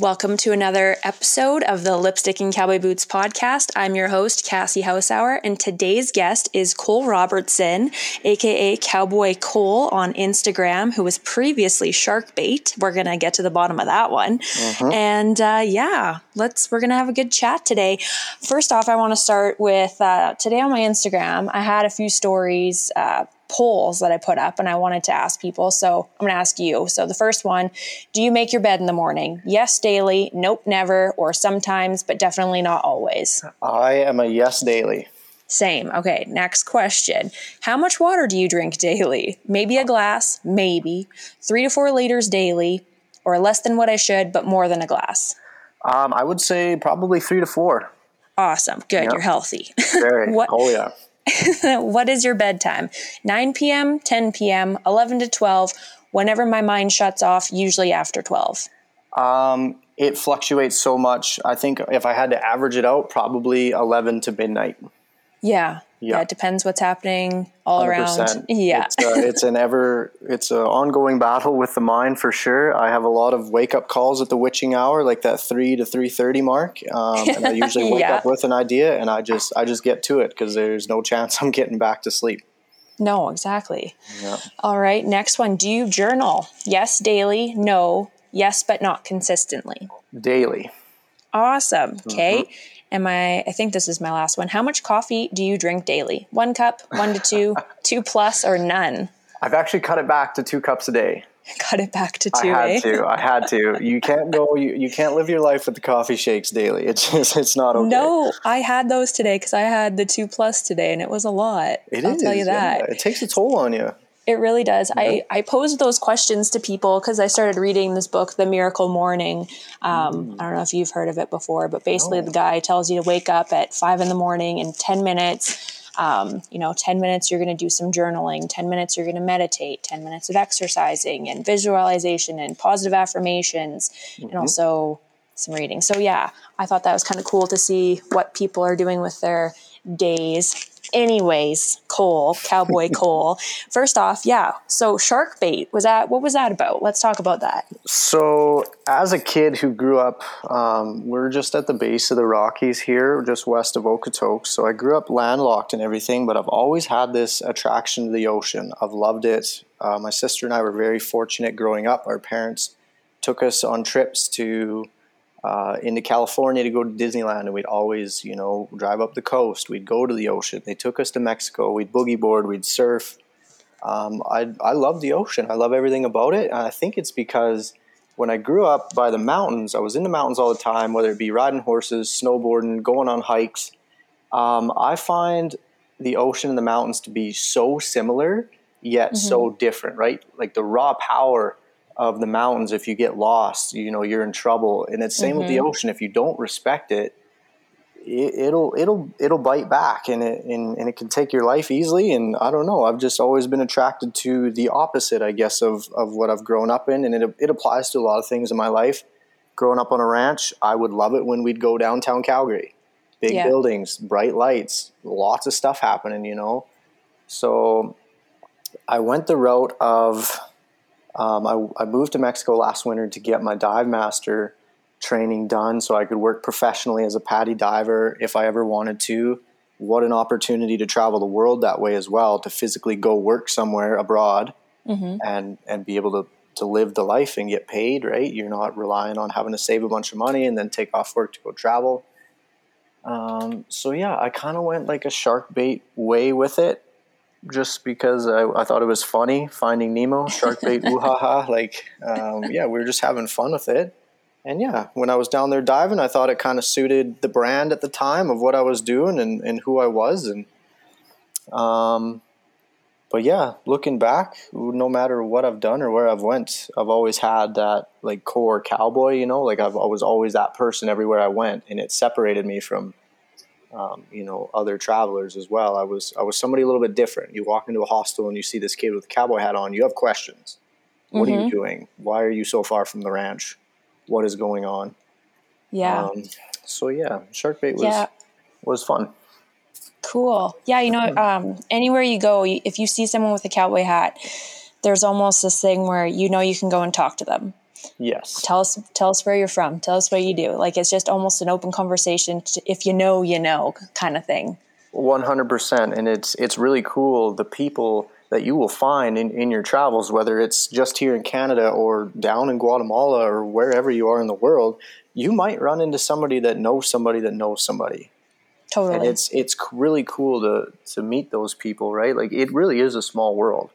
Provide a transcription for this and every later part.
Welcome to another episode of the Lipstick and Cowboy Boots podcast. I'm your host, Cassie Hausauer, and today's guest is Cole Robertson, aka Cowboi Cole on Instagram, who was previously Sharkbait. We're gonna get to the bottom of that one, and uh, yeah, let's. We're gonna have a good chat today. First off, I want to start with uh, today on my Instagram. I had a few stories. Uh, polls that I put up and I wanted to ask people. So I'm going to ask you. So the first one, do you make your bed in the morning? Yes, daily. Nope, never. Or sometimes, but definitely not always. I am a yes daily. Same. Okay, next question. How much water do you drink daily? Maybe a glass, maybe. Three to four liters daily, or less than what I should, but more than a glass. Um, I would say probably three to four. Awesome. Good. Yep. You're healthy. Very. What- Oh yeah. what is your bedtime? 9 p.m., 10 p.m., 11 to 12, whenever my mind shuts off, usually after 12. Um, it fluctuates so much. I think if I had to average it out, probably eleven to midnight. Yeah. Yeah. Yeah. it depends what's happening all around. 100%. Yeah. It's, uh, it's an ever it's an ongoing battle with the mind for sure. I have a lot of wake up calls at the witching hour, like that three to three thirty mark, um, and I usually wake Yeah. up with an idea, and I just I just get to it because there's no chance I'm getting back to sleep. no, exactly. Yeah. All right. Next one. Do you journal? Yes, daily. No. Yes, but not consistently. Daily. Awesome. Okay. Mm-hmm. Am I, I think this is my last one. How much coffee do you drink daily? One cup, one to two, two plus, or none? I've actually cut it back to two cups a day. Cut it back to two. I had eh? to. I had to. You can't go. You, you can't live your life with the coffee shakes daily. It's just it's not okay. No, I had those today because I had the two plus today, and it was a lot. It I'll is, tell you yeah. that. It takes a toll on you. It really does. I, I posed those questions to people because I started reading this book, The Miracle Morning. Um, I don't know if you've heard of it before, but basically, No. the guy tells you to wake up at five in the morning in 10 minutes. Um, you know, 10 minutes you're going to do some journaling, 10 minutes you're going to meditate, 10 minutes of exercising and visualization and positive affirmations, and also some reading. So, yeah, I thought that was kind of cool to see what people are doing with their days. Anyways, Cole, Cowboy Cole. First off, yeah. So shark bait was that? What was that about? Let's talk about that. So, as a kid who grew up, um, we're just at the base of the Rockies here, just west of Okotoks. So, I grew up landlocked and everything, but I've always had this attraction to the ocean. I've loved it. Uh, my sister and I were very fortunate growing up. Our parents took us on trips to uh, into California to go to Disneyland, and we'd always, you know, drive up the coast. We'd go to the ocean. They took us to Mexico. We'd boogie board. We'd surf. Um, I I love the ocean. I love everything about it, and I think it's because when I grew up by the mountains, I was in the mountains all the time, whether it be riding horses, snowboarding, going on hikes. Um, I find the ocean and the mountains to be so similar yet so different, right? Like the raw power of the mountains, if you get lost, you know, you're in trouble. And it's same with the mm-hmm. ocean. If you don't respect it, it, it'll it'll it'll bite back and it and, and it can take your life easily. And I don't know. I've just always been attracted to the opposite I guess of, of what I've grown up in. And it, it applies to a lot of things in my life. Growing up on a ranch I would love it when we'd go downtown Calgary. Big Yeah. buildings bright lights lots of stuff happening you know? So I went the route of um, I, I moved to Mexico last winter to get my dive master training done so I could work professionally as a PADI diver if I ever wanted to. What an opportunity to travel the world that way as well, to physically go work somewhere abroad and and be able to to live the life and get paid, right? You're not relying on having to save a bunch of money and then take off work to go travel. Um, so yeah, I kind of went like a shark bait way with it, just because I, I thought it was funny finding Nemo, shark bait, ooh ha ha. Like, um, yeah, we were just having fun with it. And yeah, when I was down there diving, I thought it kind of suited the brand at the time of what I was doing and, and who I was. And, um, but yeah, looking back, no matter what I've done or where I've went, I've always had that like core cowboy, you know, like I've, I was always that person everywhere I went, and it separated me from, um, you know, other travelers as well. I was I was somebody a little bit different. You walk into a hostel and you see this kid with a cowboy hat on, you have questions. What are you doing? Why are you so far from the ranch? What is going on? Yeah. Um, so yeah, shark bait was Yeah. was fun. Cool. Yeah, you know, um, anywhere you go, if you see someone with a cowboy hat, there's almost this thing where you know you can go and talk to them. Yes. Tell us tell us where you're from. Tell us what you do. Like it's just almost an open conversation. To, if you know, you know, kind of thing. One hundred percent, and it's it's really cool. The people that you will find in, in your travels, whether it's just here in Canada or down in Guatemala or wherever you are in the world, you might run into somebody that knows somebody that knows somebody. Totally. And it's it's really cool to to meet those people, right? Like it really is a small world.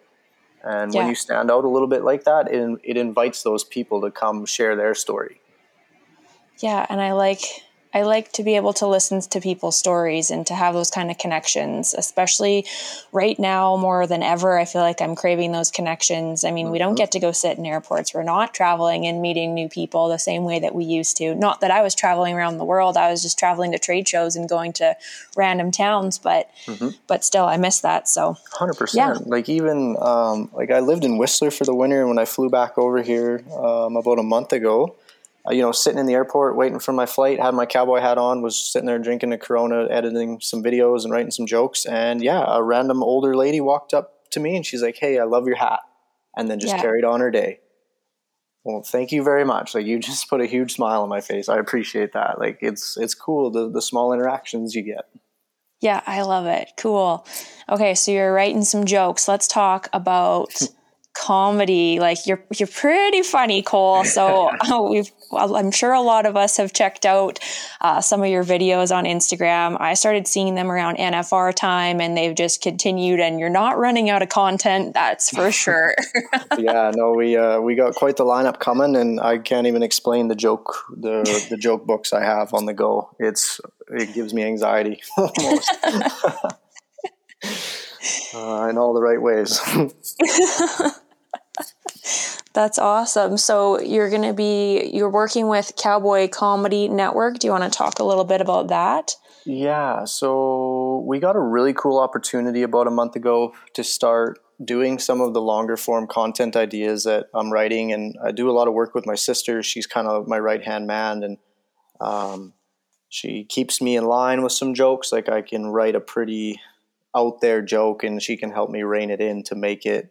And yeah. when you stand out a little bit like that, it, it invites those people to come share their story. Yeah, and I like I like to be able to listen to people's stories and to have those kind of connections, especially right now more than ever. I feel like I'm craving those connections. I mean, mm-hmm. we don't get to go sit in airports. We're not traveling and meeting new people the same way that we used to. Not that I was traveling around the world. I was just traveling to trade shows and going to random towns, but mm-hmm. but still I miss that. So 100%. Yeah. Like even um, like I lived in Whistler for the winter and when I flew back over here um, about a month ago, Uh, you know, sitting in the airport waiting for my flight, had my cowboy hat on, was sitting there drinking a Corona, editing some videos and writing some jokes. And yeah, a random older lady walked up to me and she's like, "Hey, I love your hat," and then just yeah. carried on her day. Well, thank you very much. Like you just put a huge smile on my face. I appreciate that. Like it's it's cool the the small interactions you get. Yeah, I love it. Cool. Okay, so you're writing some jokes. Let's talk about comedy. Like you're you're pretty funny, Cole. So oh, we've well, I'm sure a lot of us have checked out uh, some of your videos on Instagram. I started seeing them around NFR time, and they've just continued. And you're not running out of content, that's for sure. yeah, no, we uh, we got quite the lineup coming, and I can't even explain the joke the the joke books I have on the go. It's it gives me anxiety almost. Uh, in all the right ways. That's awesome. So you're going to be you're working with Cowboy Comedy Network. Do you want to talk a little bit about that? Yeah, so we got a really cool opportunity about a month ago to start doing some of the longer form content ideas that I'm writing, and I do a lot of work with my sister. She's kind of my right hand man, and um, she keeps me in line with some jokes. Like I can write a pretty out there joke, and she can help me rein it in to make it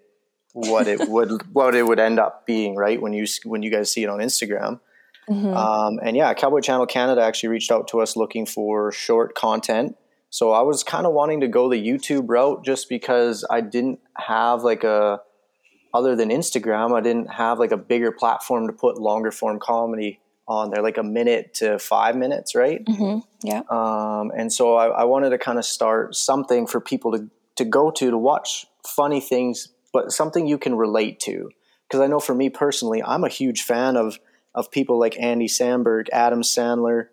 what it would what it would end up being, right? When you when you guys see it on Instagram. Mm-hmm. Um, and yeah, Cowboy Channel Canada actually reached out to us looking for short content. So I was kind of wanting to go the YouTube route just because I didn't have like a other than Instagram, I didn't have like a bigger platform to put longer form comedy on there, like a minute to five minutes, right? Mm-hmm. Yeah. Um, and so I, I wanted to kind of start something for people to to go to to watch funny things but something you can relate to. Because I know for me personally, I'm a huge fan of of people like Andy Samberg, Adam Sandler,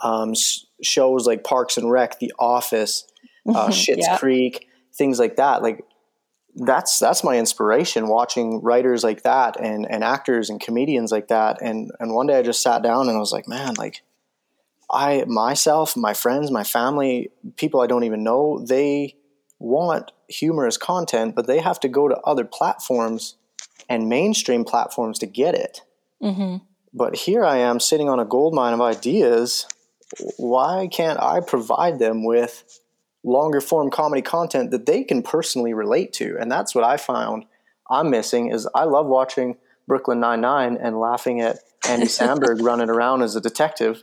um, shows like Parks and Rec, The Office, uh, Schitt's yeah. Creek, things like that. Like that's that's my inspiration watching writers like that and and actors and comedians like that. And and one day I just sat down and I was like, man, like I myself, my friends, my family, people I don't even know, they want humorous content, but they have to go to other platforms and mainstream platforms to get it. Mm-hmm. But here I am sitting on a gold mine of ideas. Why can't I provide them with longer form comedy content that they can personally relate to? And that's what I found I'm missing is I love watching Brooklyn Nine Nine and laughing at Andy Samberg running around as a detective.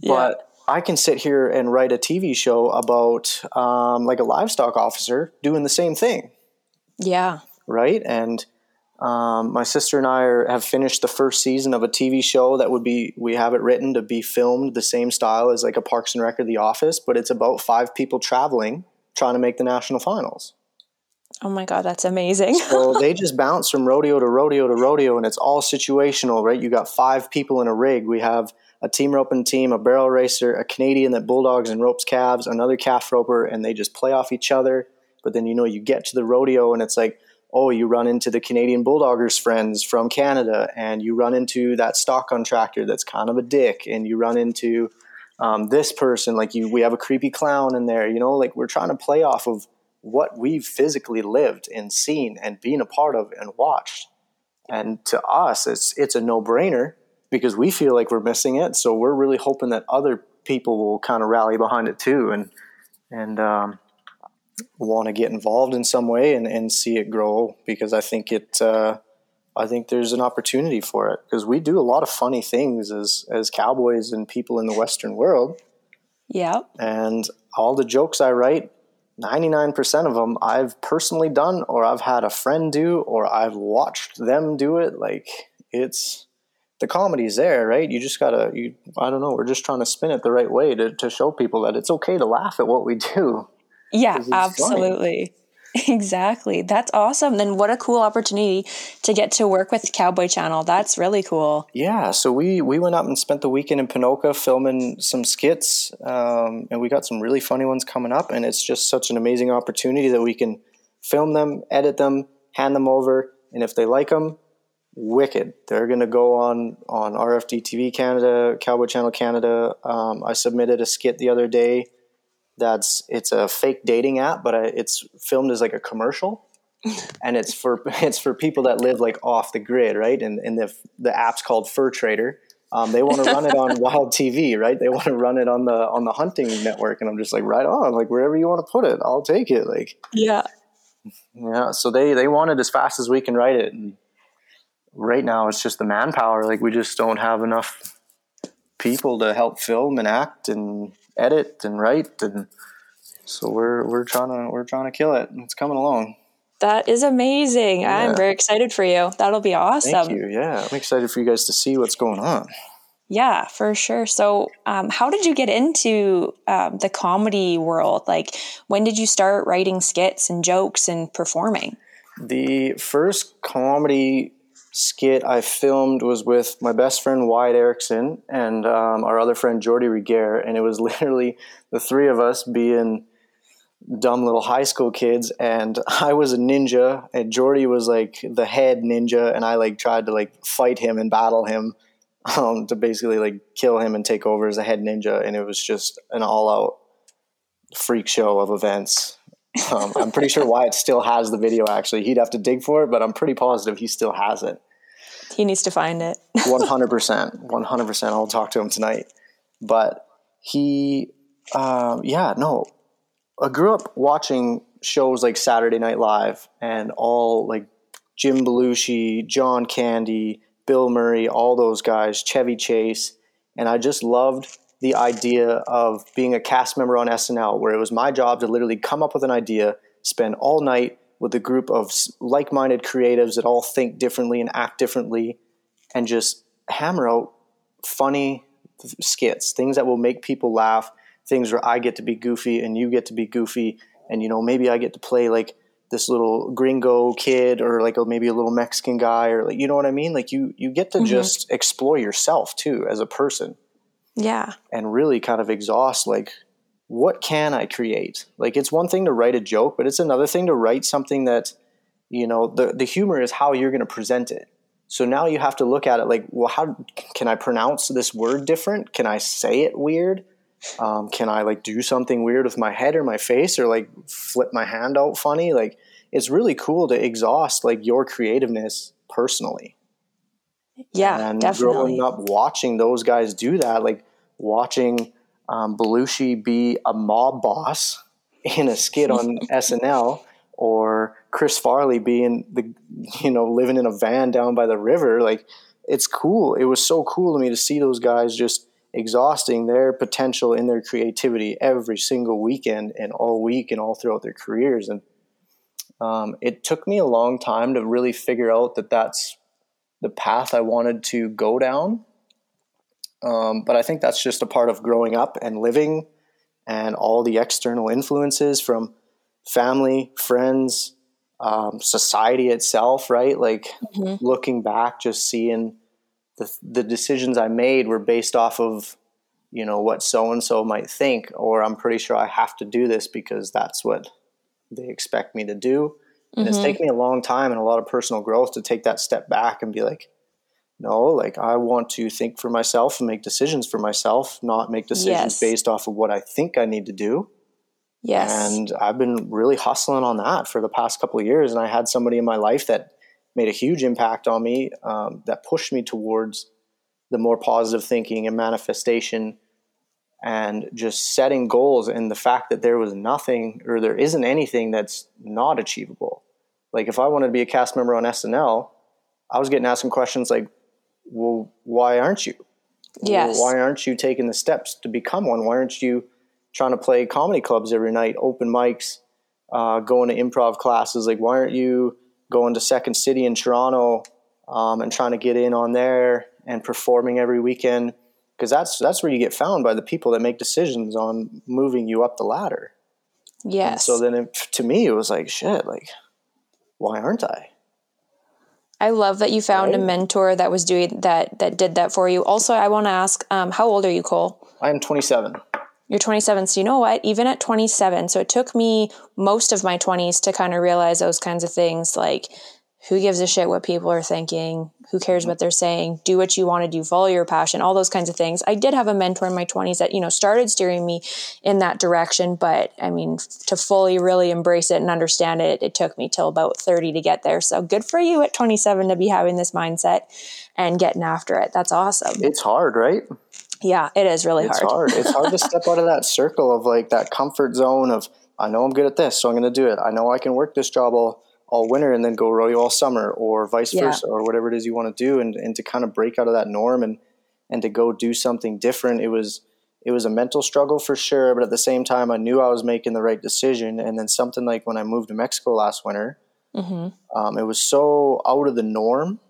Yeah. But I can sit here and write a TV show about um, like a livestock officer doing the same thing. Yeah. Right. And um, my sister and I are, have finished the first season of a TV show that would be, we have it written to be filmed the same style as like a Parks and Rec or The Office, but it's about five people traveling trying to make the national finals. Oh my God, that's amazing. so they just bounce from rodeo to rodeo to rodeo, and it's all situational, right? You got five people in a rig. We have a team roping team, a barrel racer, a Canadian that bulldogs and ropes calves, another calf roper, and they just play off each other. But then, you know, you get to the rodeo and it's like, oh, you run into the Canadian Bulldoggers friends from Canada, and you run into that stock contractor that's kind of a dick, and you run into um, this person, like you, we have a creepy clown in there, you know, like we're trying to play off of what we've physically lived and seen and been a part of and watched. And to us, it's it's a no brainer because we feel like we're missing it. So we're really hoping that other people will kind of rally behind it too and and um, want to get involved in some way and, and see it grow because I think it uh, I think there's an opportunity for it because we do a lot of funny things as as cowboys and people in the Western world. Yeah. And all the jokes I write, 99% of them I've personally done or I've had a friend do or I've watched them do it. Like it's the comedy's there, right? You just gotta you I don't know, we're just trying to spin it the right way to, to show people that it's okay to laugh at what we do. Yeah, absolutely. Funny. Exactly. That's awesome. Then what a cool opportunity to get to work with Cowboy Channel. That's really cool. Yeah. So we we went up and spent the weekend in Ponoka filming some skits, um, and we got some really funny ones coming up. And it's just such an amazing opportunity that we can film them, edit them, hand them over, and if they like them, wicked. They're going to go on on RFD TV Canada, Cowboy Channel Canada. Um, I submitted a skit the other day that's it's a fake dating app, but it's filmed as like a commercial, and it's for it's for people that live like off the grid, right? And and the the app's called Fur Trader. Um, they want to run it on Wild TV, right? They want to run it on the on the hunting network, and I'm just like, right on, like wherever you want to put it, I'll take it. Like, yeah, yeah. So they they want it as fast as we can write it, and right now it's just the manpower. Like we just don't have enough people to help film and act and edit and write and so we're we're trying to we're trying to kill it. It's coming along. That is amazing. Yeah. i'm very excited for you. That'll be awesome. thank you. Yeah i'm excited for you guys to see what's going on. Yeah for sure. So um, how did you get into um, the comedy world? Like when did you start writing skits and jokes and performing? The first comedy skit I filmed was with my best friend Wyatt Erickson and um, our other friend Jordy Reguer, and it was literally the three of us being dumb little high school kids and I was a ninja and Jordy was like the head ninja and I like tried to like fight him and battle him um, to basically like kill him and take over as a head ninja and it was just an all out freak show of events um, I'm pretty sure Wyatt still has the video. Actually, he'd have to dig for it, but I'm pretty positive he still has it. He needs to find it. One hundred percent, one hundred percent. I'll talk to him tonight. But he, uh, yeah, no, I grew up watching shows like Saturday Night Live and all like Jim Belushi, John Candy, Bill Murray, all those guys, Chevy Chase, and I just loved the idea of being a cast member on SNL, where it was my job to literally come up with an idea, spend all night with a group of like minded creatives that all think differently and act differently, and just hammer out funny skits, things that will make people laugh, things where I get to be goofy and you get to be goofy. And, you know, maybe I get to play like this little gringo kid or like a, maybe a little Mexican guy or like, you know what I mean? Like you, you get to mm-hmm. just explore yourself too as a person. Yeah. And really kind of exhaust like what can I create? Like it's one thing to write a joke, but it's another thing to write something that, you know, the the humor is how you're going to present it. So now you have to look at it like, well, how can I pronounce this word different? Can I say it weird? Um, can I like do something weird with my head or my face or like flip my hand out funny? Like it's really cool to exhaust like your creativeness personally. Yeah, and definitely. growing up watching those guys do that, like watching um, Belushi be a mob boss in a skit on SNL, or Chris Farley being the you know living in a van down by the river. Like it's cool. It was so cool to me to see those guys just exhausting their potential in their creativity every single weekend and all week and all throughout their careers. And um, it took me a long time to really figure out that that's the path I wanted to go down. Um, but I think that's just a part of growing up and living and all the external influences from family, friends, um, society itself, right? Like mm-hmm. looking back, just seeing the, the decisions I made were based off of, you know, what so and so might think, or I'm pretty sure I have to do this because that's what they expect me to do. And mm-hmm. it's taken me a long time and a lot of personal growth to take that step back and be like, no, like I want to think for myself and make decisions for myself, not make decisions yes. based off of what I think I need to do. Yes. And I've been really hustling on that for the past couple of years. And I had somebody in my life that made a huge impact on me, um, that pushed me towards the more positive thinking and manifestation and just setting goals and the fact that there was nothing or there isn't anything that's not achievable. Like if I wanted to be a cast member on SNL, I was getting asked some questions like, well, why aren't you? Yes. Well, why aren't you taking the steps to become one? Why aren't you trying to play comedy clubs every night, open mics, uh, going to improv classes? Like, why aren't you going to Second City in Toronto um, and trying to get in on there and performing every weekend? Because that's that's where you get found by the people that make decisions on moving you up the ladder. Yes. And so then, it, to me, it was like, shit, like, why aren't I? I love that you found a mentor that was doing that that did that for you. Also, I want to ask, um, how old are you, Cole? I am 27. You're 27. So you know what? Even at 27, so it took me most of my 20s to kind of realize those kinds of things. Like, who gives a shit what people are thinking? Who cares what they're saying? Do what you want to do. Follow your passion. All those kinds of things. I did have a mentor in my 20s that you know started steering me in that direction, but I mean, to fully really embrace it and understand it, it took me till about 30 to get there. So good for you at 27 to be having this mindset and getting after it. That's awesome. It's hard, right? Yeah, it is really hard. It's hard. hard. It's hard to step out of that circle of like that comfort zone of I know I'm good at this, so I'm going to do it. I know I can work this job all all winter and then go rodeo all summer, or vice Yeah. versa, or whatever it is you want to do, and and to kind of break out of that norm and and to go do something different. It was it was a mental struggle for sure, but at the same time, I knew I was making the right decision. And then something like when I moved to Mexico last winter, hmm um, it was so out of the norm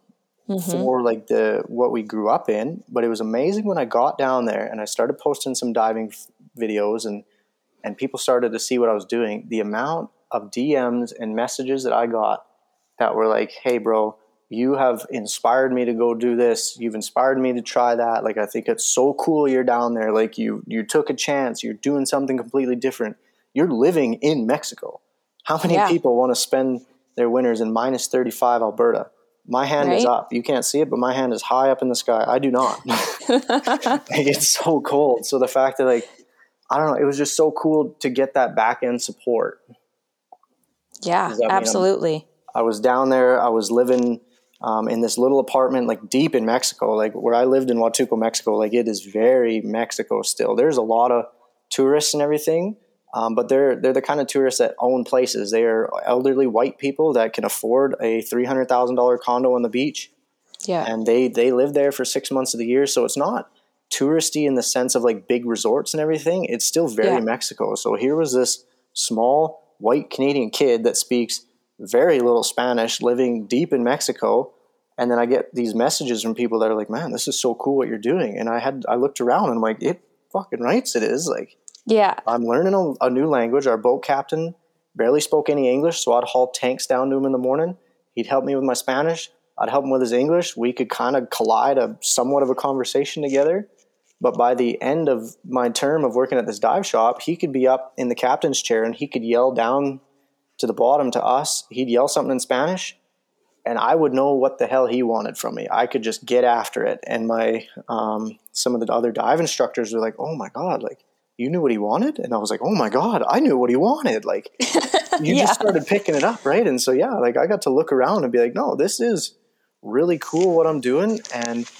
hmm for like the what we grew up in. But it was amazing when I got down there and I started posting some diving f- videos and and people started to see what I was doing. The amount of DMs and messages that I got that were like, "Hey, bro." You have inspired me to go do this. You've inspired me to try that. Like I think it's so cool you're down there. Like you you took a chance. You're doing something completely different. You're living in Mexico. How many Yeah. people want to spend their winters in minus 35 Alberta? My hand is up. You can't see it, but my hand is high up in the sky. I do not. Like, it's so cold. So the fact that like I don't know, it was just so cool to get that back end support. Yeah, that mean I'm- absolutely. I was down there. I was living um, in this little apartment, like deep in Mexico, like where I lived in Huatulco, Mexico. Like it is very Mexico still. There's a lot of tourists and everything, um, but they're they're the kind of tourists that own places. They are elderly white people that can afford a three hundred thousand dollar condo on the beach, Yeah. and they they live there for six months of the year. So it's not touristy in the sense of like big resorts and everything. It's still very Yeah. Mexico. So here was this small white Canadian kid that speaks very little Spanish, living deep in Mexico. And then I get these messages from people that are like, "Man, this is so cool what you're doing." And I had I looked around and I'm like, "It fucking writes it is like." yeah. I'm learning a, a new language. Our boat captain barely spoke any English, so I'd haul tanks down to him in the morning. He'd help me with my Spanish. I'd help him with his English. We could kind of collide a somewhat of a conversation together. But by the end of my term of working at this dive shop, he could be up in the captain's chair and he could yell down to the bottom to us. He'd yell something in Spanish, and I would know what the hell he wanted from me. I could just get after it. And my um, some of the other dive instructors were like, "Oh my god, like you knew what he wanted," and I was like, "Oh my god, I knew what he wanted." Like you Yeah. just started picking it up, right? And so yeah, like I got to look around and be like, "No, this is really cool what I'm doing," and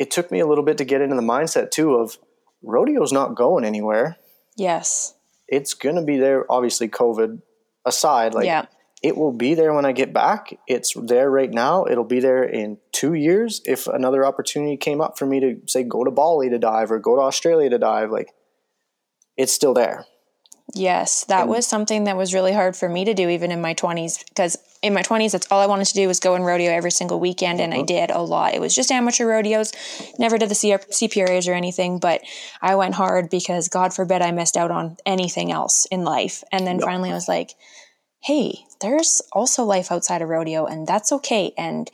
it took me a little bit to get into the mindset too of rodeo's not going anywhere. Yes. It's gonna be there. Obviously, COVID aside, like yeah. it will be there when I get back. It's there right now. It'll be there in two years if another opportunity came up for me to say go to Bali to dive or go to Australia to dive. Like it's still there. Yes, that was something that was really hard for me to do even in my 20s because in my 20s that's all I wanted to do was go and rodeo every single weekend and I did a lot. It was just amateur rodeos, never did the CPRAs or anything, but I went hard because God forbid I missed out on anything else in life. And then Yep. finally I was like, hey, there's also life outside of rodeo and that's okay. And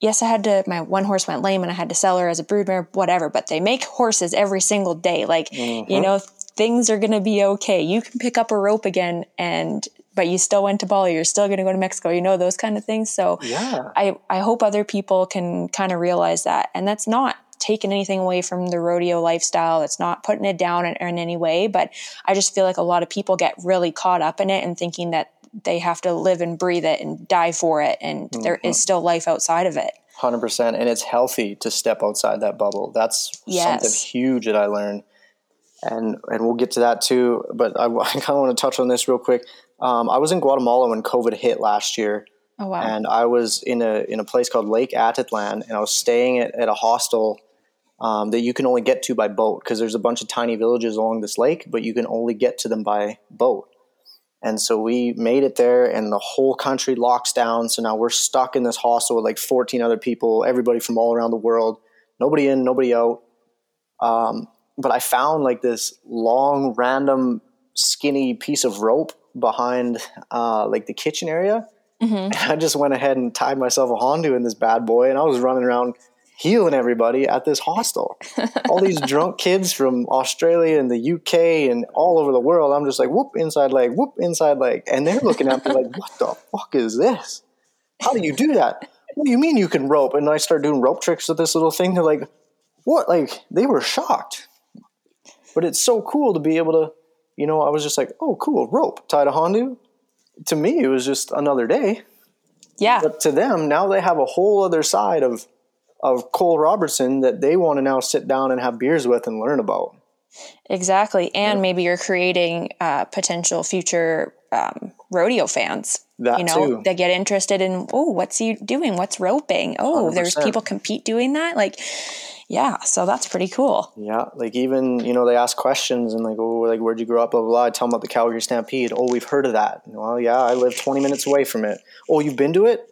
yes, I had to, my one horse went lame and I had to sell her as a broodmare, whatever, but they make horses every single day. Like, you Mhm. know, things are going to be okay. You can pick up a rope again and, but you still went to Bali, you're still going to go to Mexico, you know, those kind of things. So Yeah. I, I hope other people can kind of realize that. And that's not taking anything away from the rodeo lifestyle. It's not putting it down in, in any way. But I just feel like a lot of people get really caught up in it and thinking that they have to live and breathe it and die for it. And there is mm-hmm. still life outside of it. Hundred percent, and it's healthy to step outside that bubble. That's something huge that I learned, and and we'll get to that too. But I, I kind of want to touch on this real quick. Um, I was in Guatemala when COVID hit last year, Oh wow. And I was in a in a place called Lake Atitlan, and I was staying at, at a hostel um, that you can only get to by boat because there's a bunch of tiny villages along this lake, but you can only get to them by boat. And so we made it there, and the whole country locks down. So now we're stuck in this hostel with like 14 other people, everybody from all around the world. Nobody in, nobody out. Um, but I found like this long, random, skinny piece of rope behind uh, like the kitchen area. Mm-hmm. And I just went ahead and tied myself a Hondu in this bad boy, and I was running around heeling everybody at this hostel. all these drunk kids from Australia and the UK and all over the world. I'm just like, whoop, inside leg, whoop, inside leg. And they're looking at me like, what the fuck is this? How do you do that? What do you mean you can rope? And I start doing rope tricks with this little thing. They're like, what? Like, they were shocked. But it's so cool to be able to, you know, I was just like, oh, cool, rope, tied a Hondu. To me, it was just another day. Yeah. But to them, now they have a whole other side of of Cole Robertson that they want to now sit down and have beers with and learn about. Exactly. And yeah. maybe you're creating uh, potential future um, rodeo fans. That you know, too. they get interested in, oh, what's he doing? What's roping? Oh, 100%. there's people compete doing that. Like, yeah, so that's pretty cool. Yeah, like even you know they ask questions and like oh like where'd you grow up blah blah blah. I tell them about the Calgary Stampede. Oh, we've heard of that. Well, yeah, I live 20 minutes away from it. Oh, you've been to it?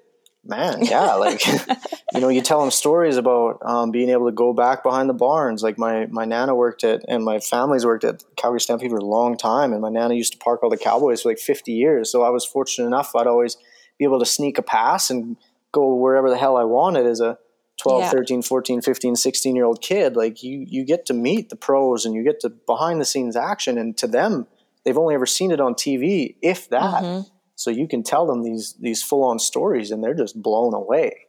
man, yeah, like you know, you tell them stories about um, being able to go back behind the barns. Like my my nana worked at, and my family's worked at Calgary Stampede for a long time, and my nana used to park all the cowboys for like fifty years. So I was fortunate enough; I'd always be able to sneak a pass and go wherever the hell I wanted as a 12 yeah. 13 14 15 16 year old kid like you you get to meet the pros and you get to behind the scenes action and to them they've only ever seen it on tv if that mm-hmm. So you can tell them these these full on stories, and they're just blown away.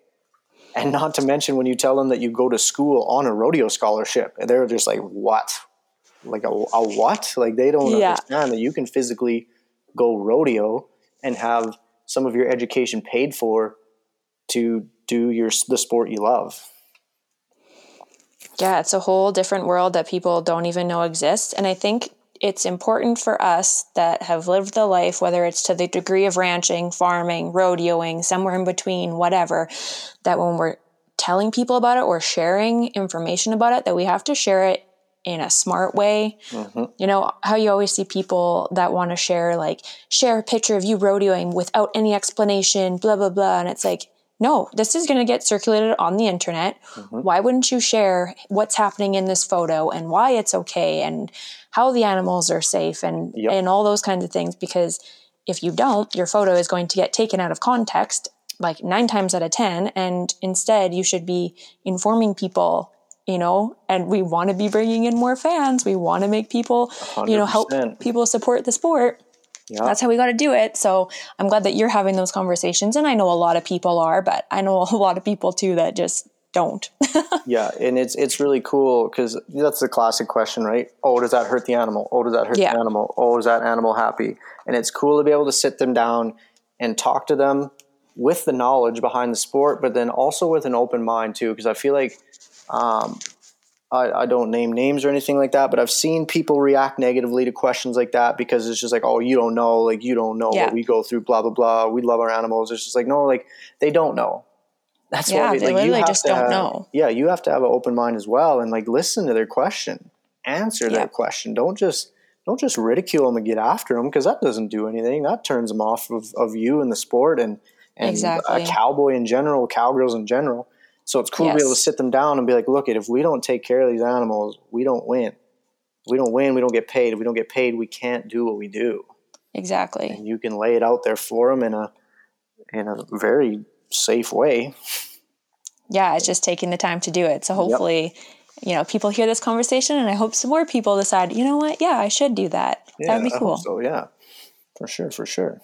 And not to mention when you tell them that you go to school on a rodeo scholarship, and they're just like, "What? Like a, a what? Like they don't yeah. understand that you can physically go rodeo and have some of your education paid for to do your the sport you love." Yeah, it's a whole different world that people don't even know exists. And I think it's important for us that have lived the life, whether it's to the degree of ranching, farming, rodeoing, somewhere in between, whatever, that when we're telling people about it or sharing information about it, that we have to share it in a smart way. Mm-hmm. You know, how you always see people that want to share, like, share a picture of you rodeoing without any explanation, blah, blah, blah. And it's like, no, this is going to get circulated on the internet. Mm-hmm. Why wouldn't you share what's happening in this photo and why it's okay and how the animals are safe and yep. and all those kinds of things because if you don't, your photo is going to get taken out of context like 9 times out of 10 and instead you should be informing people you know and we want to be bringing in more fans we want to make people 100%. you know help people support the sport yeah. That's how we got to do it. So I'm glad that you're having those conversations. And I know a lot of people are, but I know a lot of people too that just don't. yeah, and it's it's really cool because that's the classic question, right? Oh, does that hurt the animal? Oh, does that hurt yeah. the animal? Oh, is that animal happy? And it's cool to be able to sit them down and talk to them with the knowledge behind the sport, but then also with an open mind too. Because I feel like um, I, I, don't name names or anything like that, but I've seen people react negatively to questions like that because it's just like, oh, you don't know, like you don't know yeah. what we go through, blah blah blah. We love our animals. It's just like, no, like they don't know. That's yeah, what they like, literally just don't have, know. Yeah, you have to have an open mind as well, and like listen to their question, answer yeah. their question. Don't just don't just ridicule them and get after them because that doesn't do anything. That turns them off of, of you and the sport and and uh, exactly. a cowboy in general, cowgirls in general. So it's cool yes. to be able to sit them down and be like, look, if we don't take care of these animals, we don't win. we don't win, we don't get paid. If we don't get paid, we can't do what we do. Exactly. And you can lay it out there for them in a in a very safe way. Yeah, it's just taking the time to do it. So hopefully, yep. you know, people hear this conversation, and I hope some more people decide, you know what, yeah, I should do that. Yeah, That'd be cool. so yeah, for sure, for sure.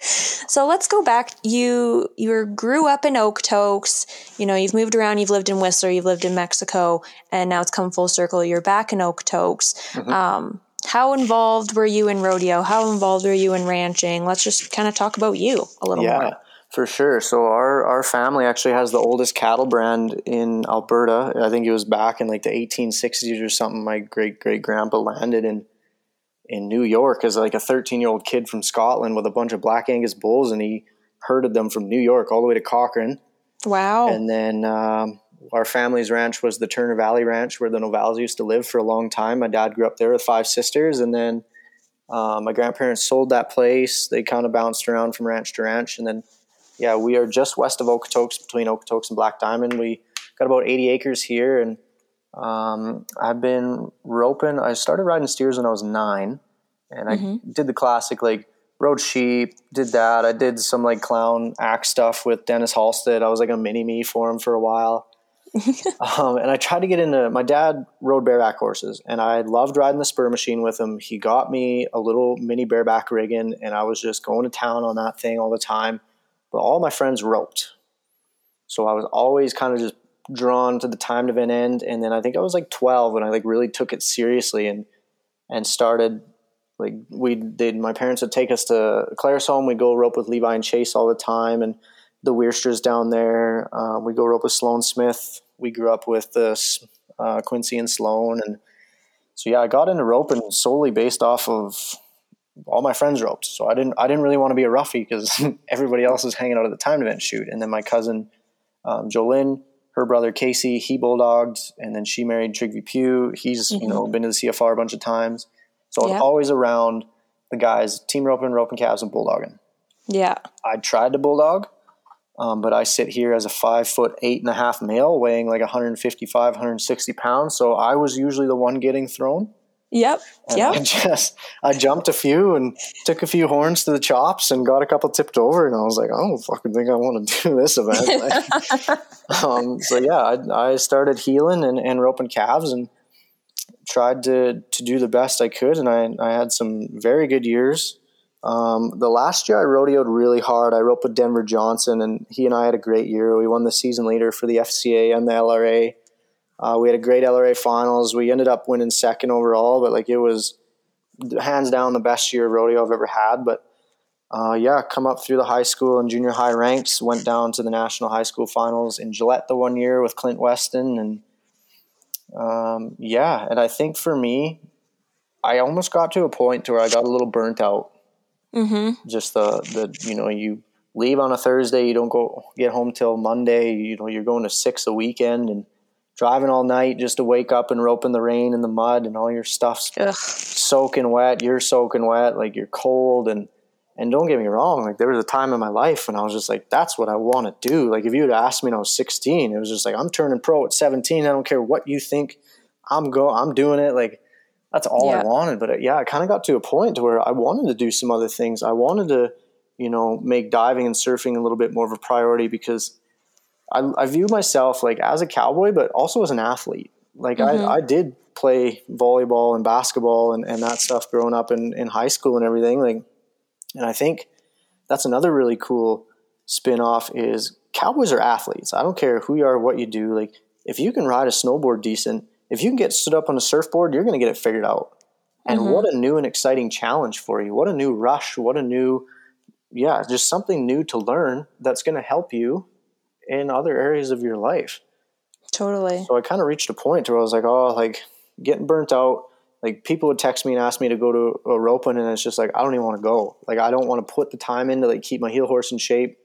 So let's go back. You you grew up in Okotoks. You know, you've moved around. You've lived in Whistler. You've lived in Mexico, and now it's come full circle. You're back in Okotoks. Mm-hmm. Um, how involved were you in rodeo? How involved were you in ranching? Let's just kind of talk about you a little yeah. more. For sure. So our our family actually has the oldest cattle brand in Alberta. I think it was back in like the 1860s or something. My great great grandpa landed in in New York as like a 13 year old kid from Scotland with a bunch of black Angus bulls, and he herded them from New York all the way to Cochrane. Wow. And then um, our family's ranch was the Turner Valley Ranch where the Novals used to live for a long time. My dad grew up there with five sisters. And then uh, my grandparents sold that place. They kind of bounced around from ranch to ranch. And then, yeah, we are just west of Okotoks, between Okotoks and Black Diamond. We got about 80 acres here. And um, I've been roping. I started riding steers when I was nine. And I mm-hmm. did the classic, like, rode sheep, did that. I did some like clown act stuff with Dennis Halstead. I was like a mini me for him for a while. um, and I tried to get into my dad rode bareback horses and I loved riding the spur machine with him. He got me a little mini bareback rigging and I was just going to town on that thing all the time. But all my friends roped. So I was always kind of just drawn to the time to an end. And then I think I was like 12 when I like really took it seriously and, and started like we did my parents would take us to Claresholm we'd go rope with Levi and Chase all the time, and the Weirsters down there. Uh, we go rope with Sloan Smith. We grew up with this uh, Quincy and Sloan, and so yeah, I got into roping solely based off of all my friends roped. So I didn't I didn't really want to be a roughie because everybody else was hanging out at the time event chute. And then my cousin um, Jolynn, her brother Casey, he bulldogged, and then she married Trigby Pugh. He's mm-hmm. you know been to the CFR a bunch of times. So I was always around the guys, team roping, roping calves, and bulldogging. Yeah. I tried to bulldog, um, but I sit here as a five foot eight and a half male weighing like 155, 160 pounds. So I was usually the one getting thrown. Yep. Yep. I just I jumped a few and took a few horns to the chops and got a couple tipped over and I was like, I don't fucking think I want to do this event. um, so yeah, I, I started heeling and, and roping calves and tried to to do the best I could, and I I had some very good years. Um, the last year I rodeoed really hard. I roped with Denver Johnson, and he and I had a great year. We won the season leader for the FCA and the LRA. Uh, we had a great LRA finals. We ended up winning second overall, but like it was hands down the best year of rodeo I've ever had. But uh, yeah, come up through the high school and junior high ranks. Went down to the national high school finals in Gillette the one year with Clint Weston, and um, yeah, and I think for me, I almost got to a point to where I got a little burnt out. Mm-hmm. Just the the you know you leave on a Thursday, you don't go get home till Monday. You know you're going to six a weekend and driving all night just to wake up and rope in the rain and the mud and all your stuff's Ugh. soaking wet. You're soaking wet, like you're cold and and don't get me wrong, like there was a time in my life when I was just like, that's what I want to do. Like if you had asked me when I was 16, it was just like, I'm turning pro at 17. I don't care what you think. I'm go, I'm doing it. Like that's all yeah. I wanted. But it, uh, yeah, I kind of got to a point where I wanted to do some other things. I wanted to, you know, make diving and surfing a little bit more of a priority because I, I view myself like as a cowboy, but also as an athlete. Like mm-hmm. I, I did play volleyball and basketball and, and that stuff growing up in, in high school and everything. Like and I think that's another really cool spin off is cowboys are athletes. I don't care who you are, what you do. Like if you can ride a snowboard decent, if you can get stood up on a surfboard, you're going to get it figured out. And mm-hmm. what a new and exciting challenge for you. What a new rush. What a new, yeah, just something new to learn that's going to help you in other areas of your life. Totally. So I kind of reached a point where I was like, oh, like getting burnt out like people would text me and ask me to go to a roping and it's just like I don't even want to go. Like I don't want to put the time in to like keep my heel horse in shape.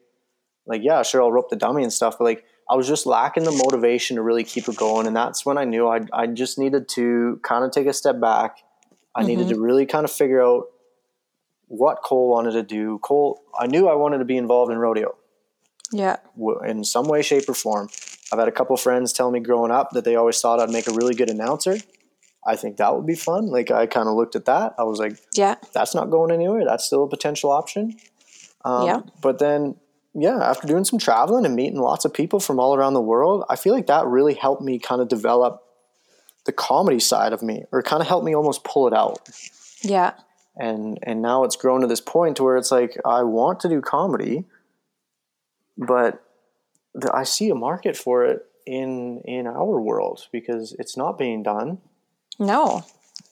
Like yeah, sure I'll rope the dummy and stuff, but like I was just lacking the motivation to really keep it going, and that's when I knew I I just needed to kind of take a step back. I mm-hmm. needed to really kind of figure out what Cole wanted to do. Cole, I knew I wanted to be involved in rodeo. Yeah. In some way, shape, or form. I've had a couple friends tell me growing up that they always thought I'd make a really good announcer. I think that would be fun. Like I kind of looked at that. I was like, yeah, that's not going anywhere. That's still a potential option. Um, yeah. But then, yeah, after doing some traveling and meeting lots of people from all around the world, I feel like that really helped me kind of develop the comedy side of me, or kind of helped me almost pull it out. Yeah. And and now it's grown to this point to where it's like I want to do comedy, but the, I see a market for it in in our world because it's not being done no.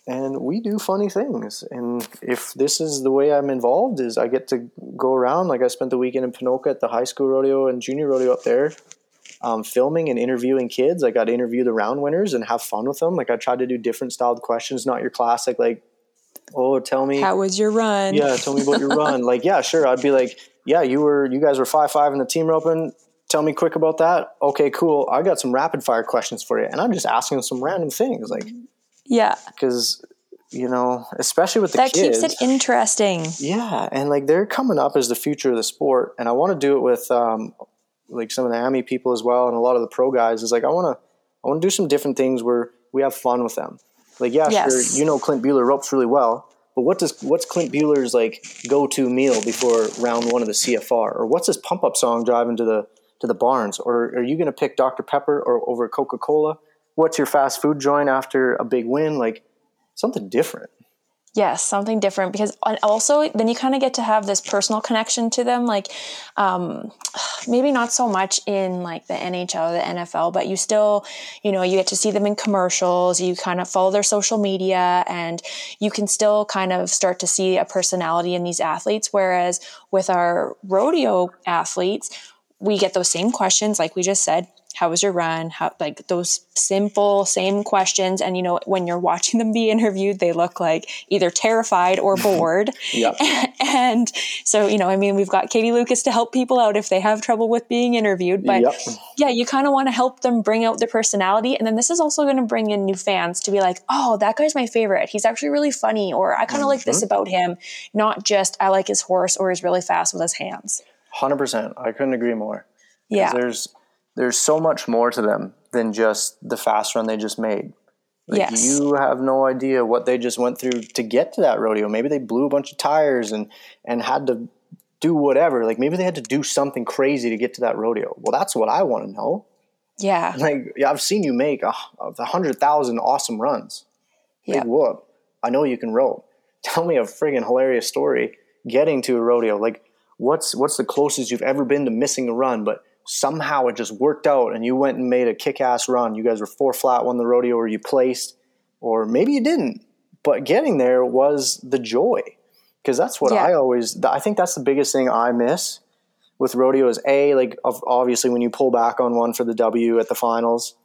And we do funny things. And if this is the way I'm involved, is I get to go around. Like I spent the weekend in Ponoka at the high school rodeo and junior rodeo up there, um, filming and interviewing kids. I got to interview the round winners and have fun with them. Like I tried to do different styled questions, not your classic like, oh, tell me how was your run? Yeah, tell me about your run. Like, yeah, sure. I'd be like, yeah, you were you guys were five five in the team roping. Tell me quick about that. Okay, cool. I got some rapid fire questions for you, and I'm just asking some random things, like Yeah. because you know, especially with the That kids, keeps it interesting. yeah, and like they're coming up as the future of the sport, and I want to do it with um, like some of the AMI people as well, and a lot of the pro guys. Is like I want to I want to do some different things where we have fun with them. Like yeah, Yes. sure, you know Clint Bueller ropes really well, but what does what's Clint Bueller's like go to meal before round one of the CFR, or what's his pump up song driving to the to the barns, or are you going to pick Dr Pepper or over Coca Cola? What's your fast food joint after a big win? Like something different. Yes, something different because also then you kind of get to have this personal connection to them. Like, um, maybe not so much in like the NHL, or the NFL, but you still, you know, you get to see them in commercials. You kind of follow their social media, and you can still kind of start to see a personality in these athletes. Whereas with our rodeo athletes, we get those same questions, like we just said. How was your run? How like those simple same questions, and you know when you're watching them be interviewed, they look like either terrified or bored. Yep. and so you know, I mean, we've got Katie Lucas to help people out if they have trouble with being interviewed. But Yep. yeah, you kind of want to help them bring out their personality, and then this is also going to bring in new fans to be like, oh, that guy's my favorite. He's actually really funny, or I kind of like this mm-hmm. about him. Not just I like his horse or he's really fast with his hands. Hundred percent. I couldn't agree more. Yeah. There's there's so much more to them than just the fast run they just made. Like Yes. you have no idea what they just went through to get to that rodeo. Maybe they blew a bunch of tires and and had to do whatever. Like maybe they had to do something crazy to get to that rodeo. Well, that's what I want to know. Yeah. Like yeah, I've seen you make a, a hundred thousand awesome runs. Yeah. Big whoop. I know you can rope. Tell me a friggin' hilarious story getting to a rodeo. Like what's what's the closest you've ever been to missing a run, but somehow it just worked out and you went and made a kick ass run. You guys were four flat, won the rodeo, or you placed, or maybe you didn't. But getting there was the joy. Because that's what Yeah. I always I think that's the biggest thing I miss with rodeo is A, like obviously when you pull back on one for the W at the finals,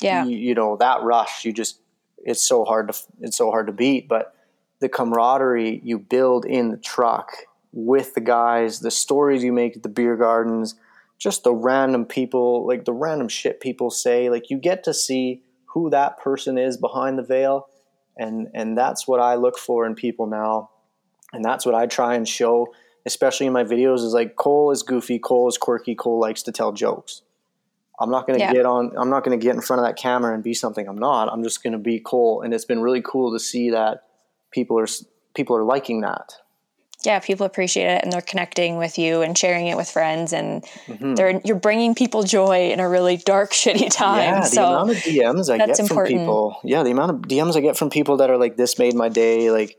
Yeah. you, you know that rush you just it's so hard to it's so hard to beat but the camaraderie you build in the truck with the guys the stories you make at the beer gardens just the random people like the random shit people say like you get to see who that person is behind the veil and and that's what I look for in people now and that's what I try and show especially in my videos is like Cole is goofy Cole is quirky Cole likes to tell jokes I'm not going to Yeah. get on. I'm not going to get in front of that camera and be something I'm not. I'm just going to be Cole, and it's been really cool to see that people are people are liking that. Yeah, people appreciate it and they're connecting with you and sharing it with friends, and Mm-hmm. they're you're bringing people joy in a really dark, shitty time. Yeah, the so amount of DMs I get from important. people. Yeah, the amount of DMs I get from people that are like, "This made my day." Like,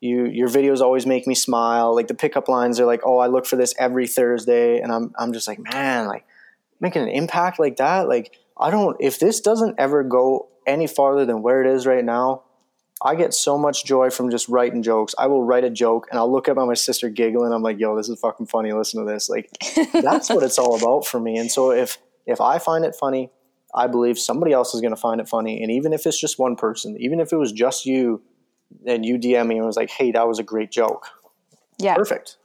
you, your videos always make me smile. Like the pickup lines are like, "Oh, I look for this every Thursday," and I'm, I'm just like, man, like making an impact like that. Like, I don't. If this doesn't ever go any farther than where it is right now, I get so much joy from just writing jokes. I will write a joke and I'll look up at my sister giggling. I'm like, yo, this is fucking funny. Listen to this. Like, that's what it's all about for me. And so if if I find it funny, I believe somebody else is going to find it funny. And even if it's just one person, even if it was just you, and you DM me and was like, hey, that was a great joke. yeah, Perfect.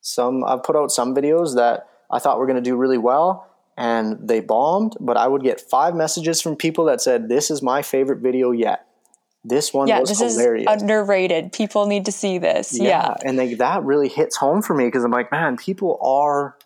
Some I've put out some videos that I thought were going to do really well and they bombed, but I would get five messages from people that said, this is my favorite video yet. This one yeah, was this hilarious. is underrated. People need to see this. Yeah, and like that really hits home for me because I'm like, man, people are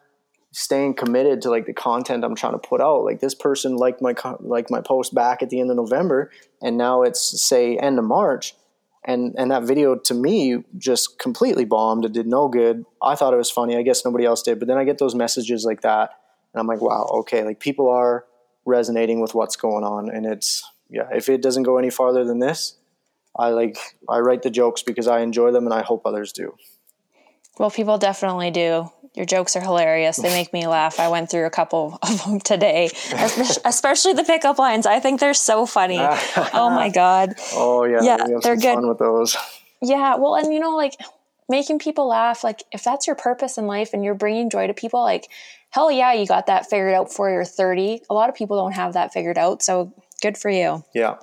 staying committed to like the content I'm trying to put out. Like this person liked my like my post back at the end of November, and now it's say end of March, and and that video to me just completely bombed. It did no good. I thought it was funny. I guess nobody else did. But then I get those messages like that, and I'm like, wow, okay, like people are resonating with what's going on, and it's yeah. If it doesn't go any farther than this, I like I write the jokes because I enjoy them, and I hope others do. Well, people definitely do. Your jokes are hilarious. They make me laugh. I went through a couple of them today, especially the pickup lines. I think they're so funny. oh my god. Oh yeah, Yeah, they're good. fun with those. Yeah, well, and you know, like making people laugh, like if that's your purpose in life and you're bringing joy to people, like hell yeah, you got that figured out for your 30. A lot of people don't have that figured out, so good for you. Yeah,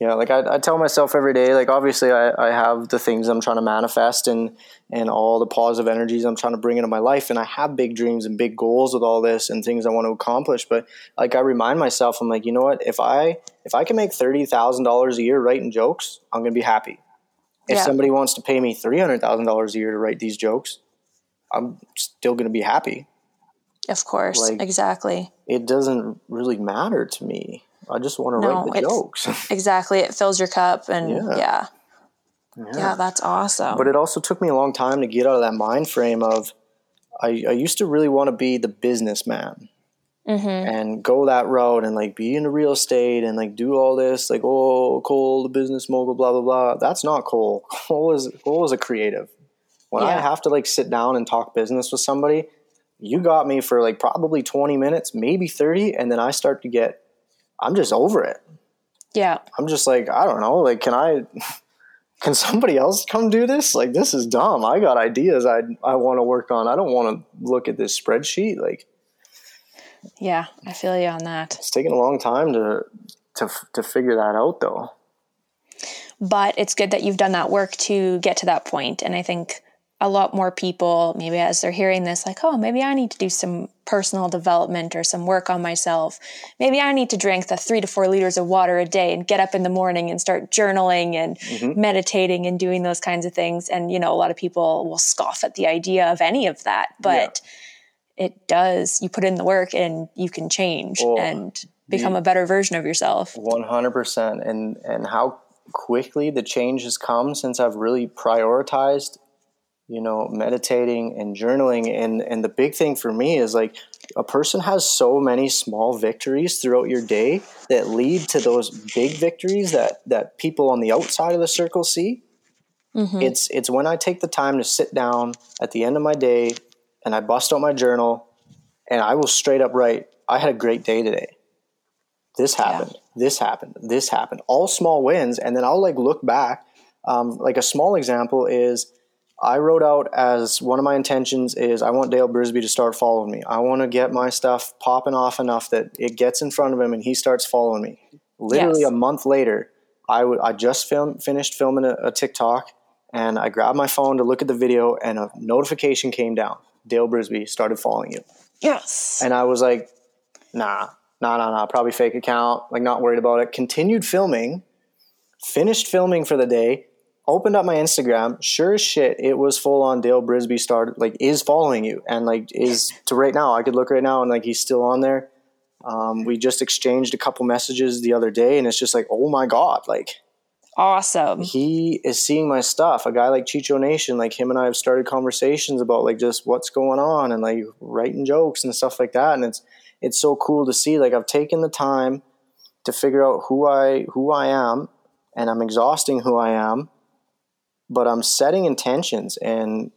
Yeah, like I, I tell myself every day, like obviously I, I have the things I'm trying to manifest and and all the positive energies I'm trying to bring into my life and I have big dreams and big goals with all this and things I want to accomplish. But like I remind myself, I'm like, you know what, if I if I can make thirty thousand dollars a year writing jokes, I'm gonna be happy. If Yeah. somebody wants to pay me three hundred thousand dollars a year to write these jokes, I'm still gonna be happy. Of course, Like- exactly. It doesn't really matter to me. I just want to No, write the jokes. Exactly. It fills your cup and Yeah. yeah. Yeah, that's awesome. but it also took me a long time to get out of that mind frame of I, I used to really want to be the businessman mm-hmm. and go that route and like be into real estate and like do all this like oh Cole the business mogul blah blah blah that's not Cole Cole is Cole is a creative when I have to like sit down and talk business with somebody you got me for like probably 20 minutes maybe 30 and then I start to get I'm just over it yeah. I'm just like, I don't know, like, can I, can somebody else come do this? Like, this is dumb. I got ideas I I want to work on. I don't want to look at this spreadsheet. Like, Yeah. I feel you on that. it's taken a long time to to to figure that out, though. but it's good that you've done that work to get to that point and i think a lot more people maybe as they're hearing this like oh maybe i need to do some personal development or some work on myself. Maybe i need to drink the three to four liters of water a day and get up in the morning and start journaling and mm-hmm. meditating and doing those kinds of things. And you know a lot of people will scoff at the idea of any of that but it does you put in the work and you can change Oh, and become a better version of yourself. One hundred percent, and and how quickly the change has come since I've really prioritized, you know, meditating and journaling. And and the big thing for me is like a person has so many small victories throughout your day that lead to those big victories that that people on the outside of the circle see. It's it's when I take the time to sit down at the end of my day and I bust out my journal and I will straight up write, I had a great day today this happened, this happened, this happened, all small wins. And then I'll like look back. Um, like a small example is I wrote out as one of my intentions is I want Dale Brisby to start following me. I want to get my stuff popping off enough that it gets in front of him and he starts following me. Literally Yes. a month later, I I just film, finished filming a, a TikTok and I grabbed my phone to look at the video and a notification came down. Dale Brisby started following you. yes And I was like, nah, nah, nah, nah, probably fake account, like not worried about it. Continued filming, finished filming for the day, opened up my Instagram. Sure as shit, it was full on Dale Brisby started, like, is following you. And like, is to right now, I could look right now and like, he's still on there. Um, we just exchanged a couple messages the other day and it's just like, oh my God, like, awesome he is seeing my stuff. A guy like Chicho Nation, like him and I have started conversations about like just what's going on and like writing jokes and stuff like that. And it's it's so cool to see. Like I've taken the time to figure out who I who I am, and I'm exhausting who I am, but I'm setting intentions and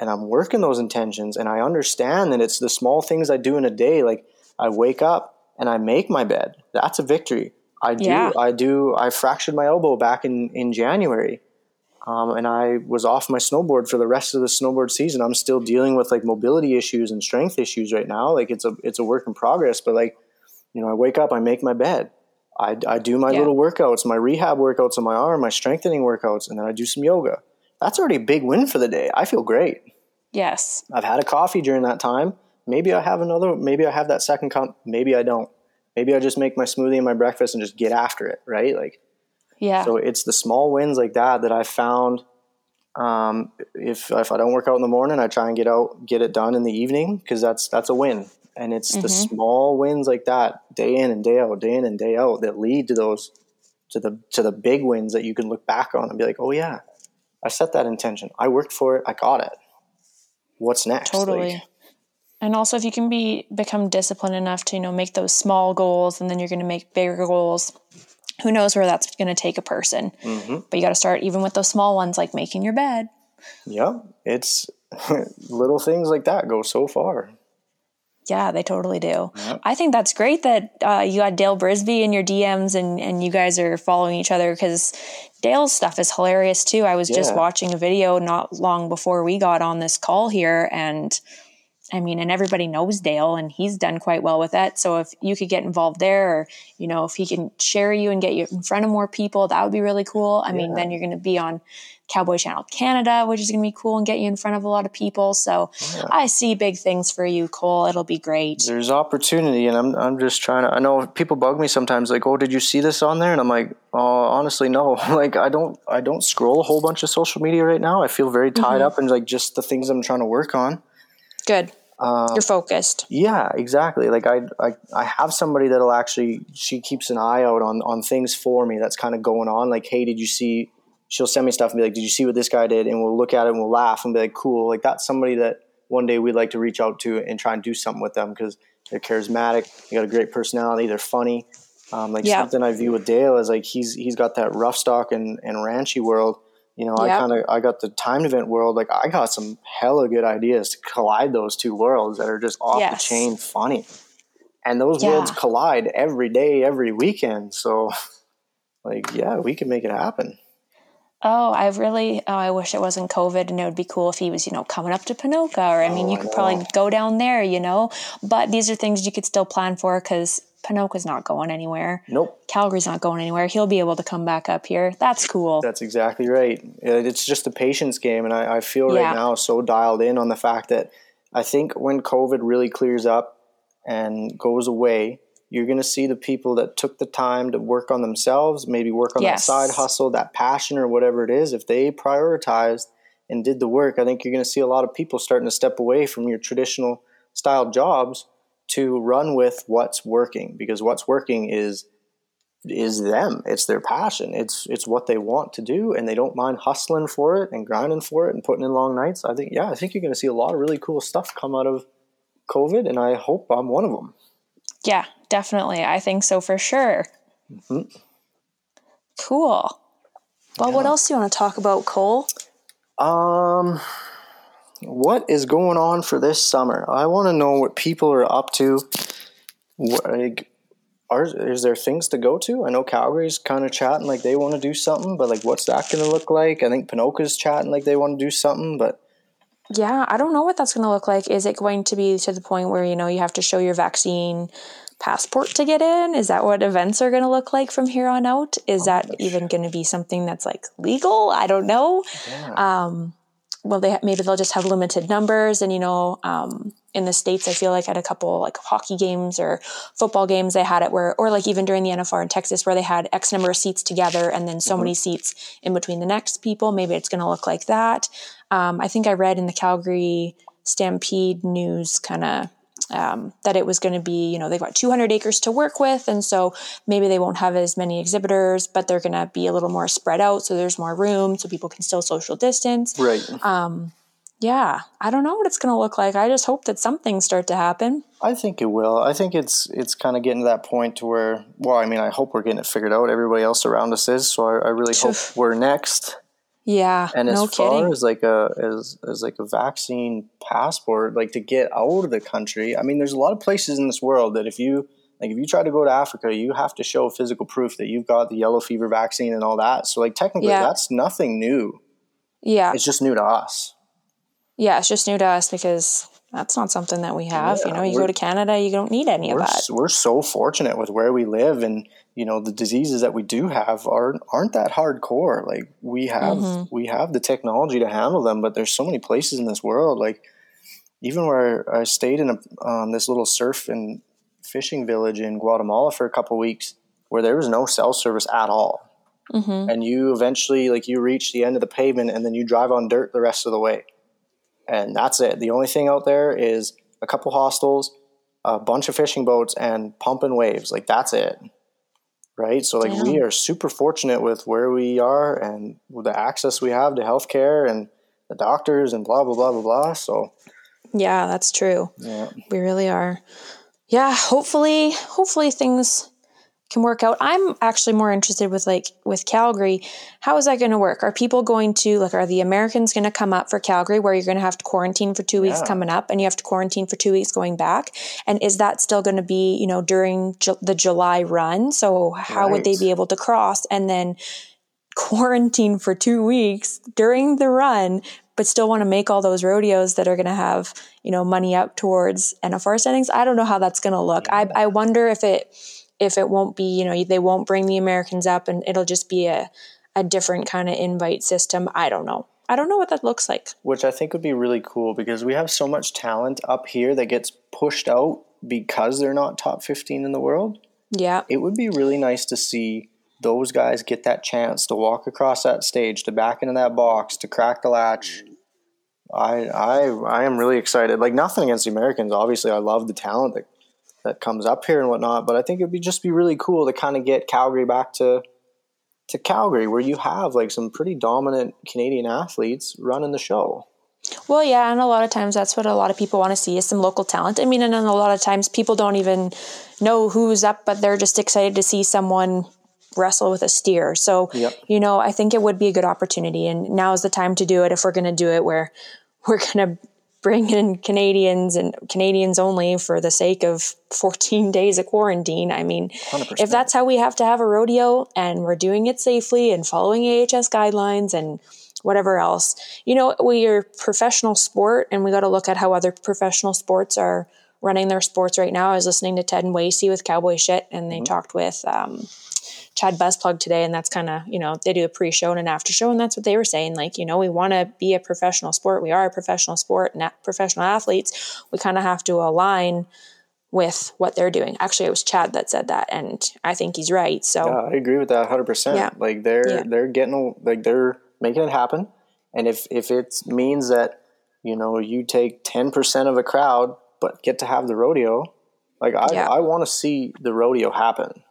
and I'm working those intentions and I understand that it's the small things I do in a day. Like I wake up and I make my bed. That's a victory. I do. Yeah. I do. I fractured my elbow back in in January, um, and I was off my snowboard for the rest of the snowboard season. I'm still dealing with like mobility issues and strength issues right now. Like it's a it's a work in progress. But like, you know, I wake up, I make my bed. I, I do my Yeah. little workouts, my rehab workouts on my arm, my strengthening workouts, and then I do some yoga. That's already a big win for the day. I feel great. yes I've had a coffee during that time. Maybe I have another. Maybe I have that second cup. Maybe I don't. Maybe I just make my smoothie and my breakfast and just get after it. Right? Like yeah so. It's the small wins like that that I found. Um, if if I don't work out in the morning, I try and get out, get it done in the evening because that's that's a win. And it's the small wins like that, day in and day out, day in and day out, that lead to those to the to the big wins that you can look back on and be like, oh yeah, I set that intention. I worked for it. I got it. What's next? totally Like, and also if you can be become disciplined enough to you know make those small goals and then you're going to make bigger goals who knows where that's going to take a person Mm-hmm. but you got to start even with those small ones like making your bed yeah, it's little things like that go so far. Yeah they totally do i think that's great that uh, you got dale brisby in your dms and, and you guys are following each other because dale's stuff is hilarious too i was just watching a video not long before we got on this call here and I mean, and everybody knows Dale and he's done quite well with that. So if you could get involved there, or, you know, if he can share you and get you in front of more people, that would be really cool. I yeah. mean, then you're going to be on Cowboy Channel Canada, which is going to be cool and get you in front of a lot of people. So yeah. I see big things for you, Cole. It'll be great. There's opportunity, and I'm I'm just trying to. I know people bug me sometimes, like, "Oh, did you see this on there?" And I'm like, "Oh, honestly, no. like, I don't I don't scroll a whole bunch of social media right now. I feel very tied mm-hmm. up in like just the things I'm trying to work on." Good. Um, You're focused. Yeah, exactly. Like I, I, I have somebody that'll actually she keeps an eye out on on things for me that's kind of going on. Like, hey, did you see she'll send me stuff and be like, "Did you see what this guy did?" And we'll look at it and we'll laugh and be like, "Cool!" Like that's somebody that one day we'd like to reach out to and try and do something with them because they're charismatic, they got a great personality, they're funny. Um, like yeah. something I view with Dale is like he's he's got that rough stock and, and ranchy world. You know. I kind of I got the timed event world. Like I got some hella good ideas to collide those two worlds that are just off yes. the chain funny, and those yeah. worlds collide every day, every weekend. So, like, yeah, we can make it happen oh, I really, oh, I wish it wasn't COVID and it would be cool if he was, you know, coming up to Ponoka or, I mean, oh, you could probably oh. go down there, you know, but these are things you could still plan for because Ponoka's not going anywhere. Nope. Calgary's not going anywhere. He'll be able to come back up here. That's cool. That's exactly right. It's just a patience game. And I, I feel right yeah. now so dialed in on the fact that I think when COVID really clears up and goes away, you're going to see the people that took the time to work on themselves, maybe work on yes. that side hustle, that passion, or whatever it is. If they prioritized and did the work, I think you're going to see a lot of people starting to step away from your traditional style jobs to run with what's working because what's working is is them. It's their passion. It's it's what they want to do and they don't mind hustling for it and grinding for it and putting in long nights. I think yeah i think you're going to see a lot of really cool stuff come out of covid and i hope i'm one of them yeah, definitely. I think so for sure. Mm-hmm. Cool. Well, yeah. what else do you want to talk about, Cole? Um, what is going on for this summer? I want to know what people are up to. What, like, are is there things to go to? I know Calgary's kind of chatting like they want to do something, but like, what's that going to look like? I think Ponoka's chatting like they want to do something, but yeah, I don't know what that's going to look like. Is it going to be to the point where, you know, you have to show your vaccine passport to get in? Is that what events are going to look like from here on out? Is oh, that even going to be something that's like legal? I don't know. Yeah. Um, well, they maybe they'll just have limited numbers, and you know, um, in the states, I feel like at a couple like hockey games or football games, they had it where, or like even during the NFR in Texas, where they had X number of seats together, and then so mm-hmm. many seats in between the next people. Maybe it's going to look like that. Um, I think I read in the Calgary Stampede news kind of um, that it was going to be, you know, they've got 200 acres to work with. And so maybe they won't have as many exhibitors, but they're going to be a little more spread out. So there's more room so people can still social distance. Right. Um, yeah, I don't know what it's going to look like. I just hope that some things start to happen. I think it will. I think it's it's kind of getting to that point to where, well, I mean, I hope we're getting it figured out. Everybody else around us is, so I, I really hope we're next. Yeah, and no as far kidding. as like a as as like a vaccine passport, like to get out of the country, I mean, there's a lot of places in this world that if you like if you try to go to Africa, you have to show physical proof that you've got the yellow fever vaccine and all that. So like technically, yeah. that's nothing new. Yeah, it's just new to us. Yeah, it's just new to us because that's not something that we have. Yeah, you know, you go to Canada, you don't need any of that. We're so fortunate with where we live, and you know, the diseases that we do have aren't aren't that hardcore. Like we have mm-hmm. we have the technology to handle them, but there's so many places in this world. Like even where I stayed in a um, this little surf and fishing village in Guatemala for a couple weeks, where there was no cell service at all. Mm-hmm. And you eventually, like, you reach the end of the pavement, and then you drive on dirt the rest of the way and that's it. The only thing out there is a couple hostels, a bunch of fishing boats, and pumping waves. Like that's it, right? So like Damn. we are super fortunate with where we are and the access we have to healthcare and the doctors and blah blah blah blah blah. So yeah, that's true. Yeah, we really are. Yeah, hopefully, hopefully things can work out. I'm actually more interested with like with Calgary. How is that going to work? Are people going to like are the Americans going to come up for Calgary where you're going to have to quarantine for 2 weeks coming up and you have to quarantine for 2 weeks going back? And is that still going to be, you know, during ju- the July run? So how right. would they be able to cross and then quarantine for 2 weeks during the run but still want to make all those rodeos that are going to have, you know, money up towards NFR standings. I don't know how that's going to look. I, I wonder if it, if it won't be, you know, they won't bring the Americans up and it'll just be a, a different kind of invite system. I don't know. I don't know what that looks like. Which I think would be really cool because we have so much talent up here that gets pushed out because they're not top 15 in the world. Yeah. It would be really nice to see those guys get that chance to walk across that stage, to back into that box, to crack the latch. I I I am really excited. Like nothing against the Americans. Obviously, I love the talent that that comes up here and whatnot. But I think it'd be just be really cool to kind of get Calgary back to to Calgary, where you have like some pretty dominant Canadian athletes running the show. Well, yeah, and a lot of times that's what a lot of people want to see is some local talent. I mean, and a lot of times people don't even know who's up, but they're just excited to see someone wrestle with a steer. So, Yep. you know, I think it would be a good opportunity, and now is the time to do it if we're going to do it. Where we're going to bring in Canadians and Canadians only for the sake of 14 days of quarantine. I mean, 100%. if that's how we have to have a rodeo and we're doing it safely and following AHS guidelines and whatever else, you know, we are professional sport and we got to look at how other professional sports are running their sports right now. I was listening to Ted and Wasey with Cowboy Shit and they talked with um, Chad Besplug today, and that's kind of you know they do a pre-show and an after-show, and that's what they were saying. Like you know we want to be a professional sport. We are a professional sport, and professional athletes. We kind of have to align with what they're doing. Actually, it was Chad that said that, and I think he's right. So Yeah, I agree with that 100%. Yeah. Like they're Yeah. they're getting like they're making it happen. And if if it means that you know you take 10% of a crowd but get to have the rodeo, like I. I want to see the rodeo happen.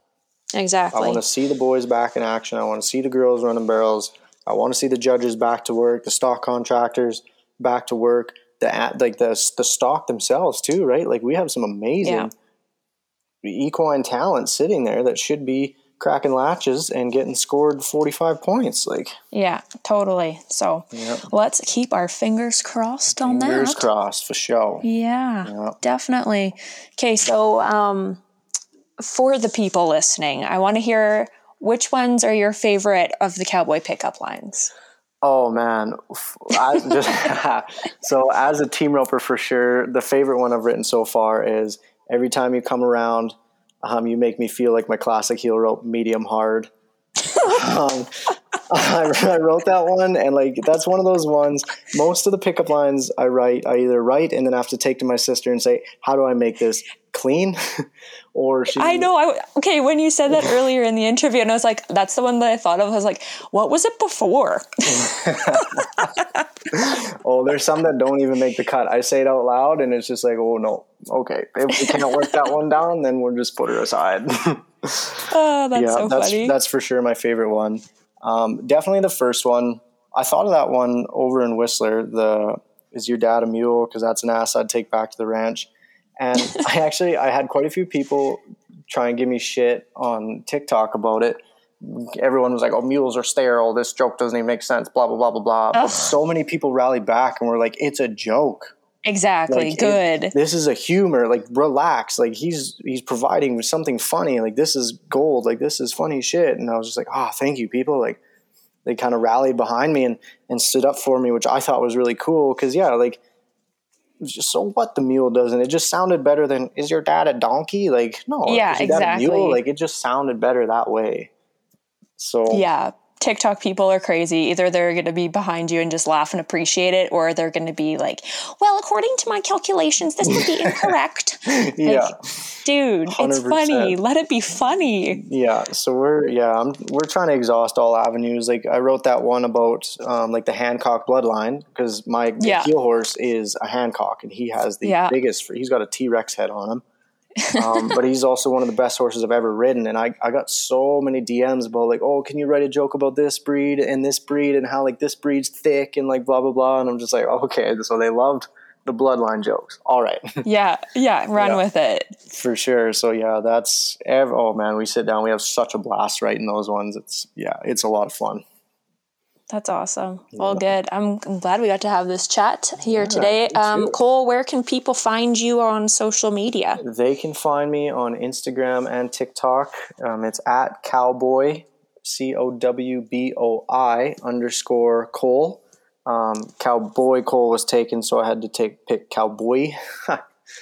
I want to see the boys back in action. I want to see the girls running barrels. I want to see the judges back to work, the stock contractors back to work, the at like the the stock themselves too, right? Like we have some amazing Yeah. equine talent sitting there that should be cracking latches and getting scored 45 points like yeah, totally. So let's keep our fingers crossed on fingers that. Fingers crossed for sure Yeah, Yeah. definitely. Okay, so um, for the people listening, I want to hear which ones are your favorite of the cowboy pickup lines. oh man just, so as a team roper for sure the favorite one i've written so far is every time you come around um, you make me feel like my classic heel rope medium hard um, I, I wrote that one and like that's one of those ones most of the pickup lines i write i either write and then have to take to my sister and say how do i make this clean or she I know. I okay when you said that earlier in the interview, and I was like, "That's the one that I thought of." I was like, "What was it before?" oh there's some that don't even make the cut i say it out loud and it's just like oh no okay if we can't work that one down then we'll just put it aside oh, that's yeah so that's funny. that's for sure my favorite one um, definitely the first one. I thought of that one over in whistler the is your dad a mule? Because that's an ass i'd take back to the ranch. And i actually i had quite a few people try and give me shit on tiktok about it. Everyone was like oh mules are sterile. This joke doesn't even make sense. Blah blah blah blah blah. So many people rallied back and were like it's a joke exactly. like, Good. it- this is a humor. Like relax. Like he's he's providing something funny. Like this is gold. Like this is funny shit. And I was just like, ah, thank you, people. Like they kind of rallied behind me and and stood up for me, which I thought was really cool. Because yeah, like just so what the mule doesn't. It just sounded better than is your dad a donkey? Like no, Yeah, is your dad a exactly. mule? Like it just sounded better that way. So yeah. TikTok people are crazy. Either they're going to be behind you and just laugh and appreciate it, or they're going to be like, "Well, according to my calculations, this would be incorrect." yeah. Dude, it's 100%. funny. Let it be funny. Yeah, so we're yeah, I'm, we're trying to exhaust all avenues. Like I wrote that one about um, like the Hancock bloodline because my Yeah. heel horse is a Hancock and he has the Yeah. biggest. He's got a T Rex head on him, um, but he's also one of the best horses I've ever ridden. And I I got so many DMs about like, oh, can you write a joke about this breed and this breed and how like this breed's thick and like blah blah blah. And I'm just like, okay, so they loved the bloodline jokes. All right. Yeah, yeah, run Yeah. with it. For sure. So yeah, that's ev- oh man, we sit down, we have such a blast writing those ones. It's yeah, it's a lot of fun. That's awesome. Well, good. I'm, I'm glad we got to have this chat here today. Um. Cole, where can people find you on social media? They can find me on Instagram and TikTok. Um, it's at cowboy c o w b o i underscore Cole. Um, cowboy Cole was taken, so I had to take pick cowboy. um,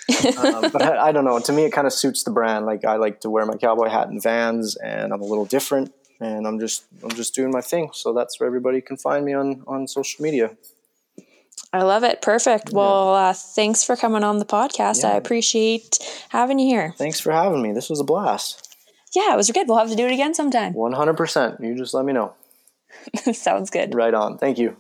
but I, I, don't know. To me, it kind of suits the brand. Like I like to wear my cowboy hat in Vans, and I'm a little different, and I'm just I'm just doing my thing. So that's where everybody can find me on on social media. I love it. Perfect. Yeah. Well, uh, thanks for coming on the podcast. Yeah. I appreciate having you here. Thanks for having me. This was a blast. Yeah, it was good. We'll have to do it again sometime. 100%. You just let me know. Sounds good. Right on. Thank you.